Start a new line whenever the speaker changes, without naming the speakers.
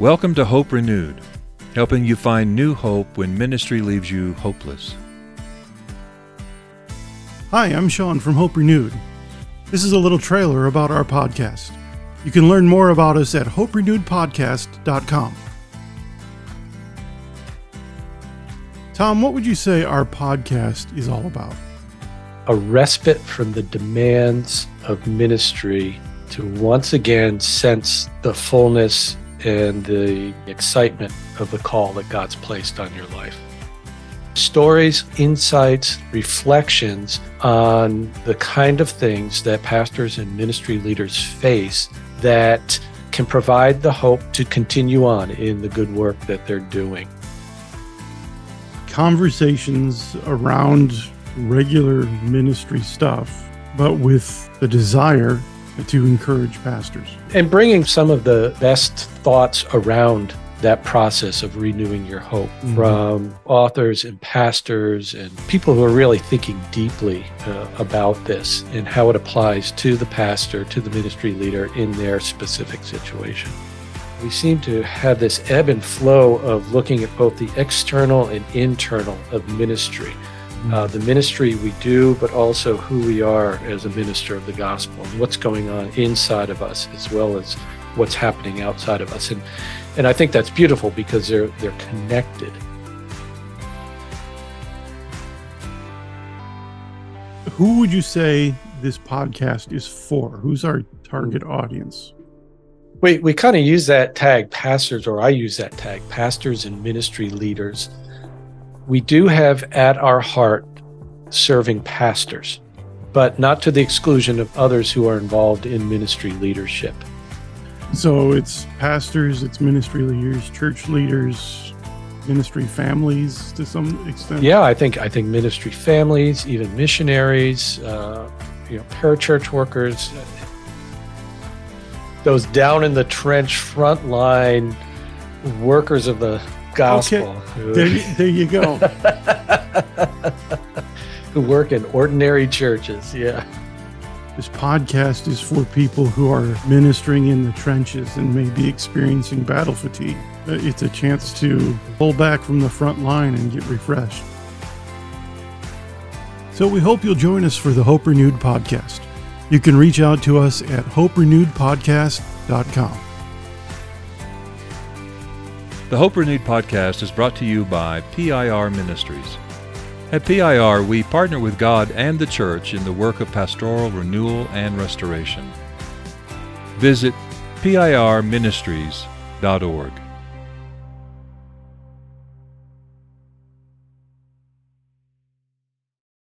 Welcome to Hope Renewed, helping you find new hope when ministry leaves you hopeless.
Hi, I'm Sean from Hope Renewed. This is a little trailer about our podcast. You can learn more about us at hoperenewedpodcast.com. Tom, what would you say our podcast is all about?
A respite from the demands of ministry to once again sense the fullness and the excitement of the call that God's placed on your life. Stories, insights, reflections on the kind of things that pastors and ministry leaders face that can provide the hope to continue on in the good work that they're doing.
Conversations around regular ministry stuff, but with the desire to encourage pastors.
And bringing some of the best thoughts around that process of renewing your hope mm-hmm. from authors and pastors and people who are really thinking deeply uh, about this and how it applies to the pastor, to the ministry leader in their specific situation. We seem to have this ebb and flow of looking at both the external and internal of ministry uh, the ministry we do, but also who we are as a minister of the gospel and what's going on inside of us as well as what's happening outside of us. And and I think that's beautiful because they're they're connected.
Who would you say this podcast is for? Who's our target hmm. audience?
We we kind of use that tag pastors or I use that tag pastors and ministry leaders we do have at our heart serving pastors, but not to the exclusion of others who are involved in ministry leadership.
So it's pastors, it's ministry leaders, church leaders, ministry families to some extent.
Yeah, I think I think ministry families, even missionaries, uh, you know, parachurch workers, those down in the trench, front line workers of the gospel.
Okay. There, there you go.
who work in ordinary churches. Yeah.
This podcast is for people who are ministering in the trenches and may be experiencing battle fatigue. Uh, it's a chance to pull back from the front line and get refreshed. So we hope you'll join us for the Hope Renewed podcast. You can reach out to us at hoperenewedpodcast.com.
The Hope Renewed podcast is brought to you by PIR Ministries. At PIR, we partner with God and the church in the work of pastoral renewal and restoration. Visit pirministries.org.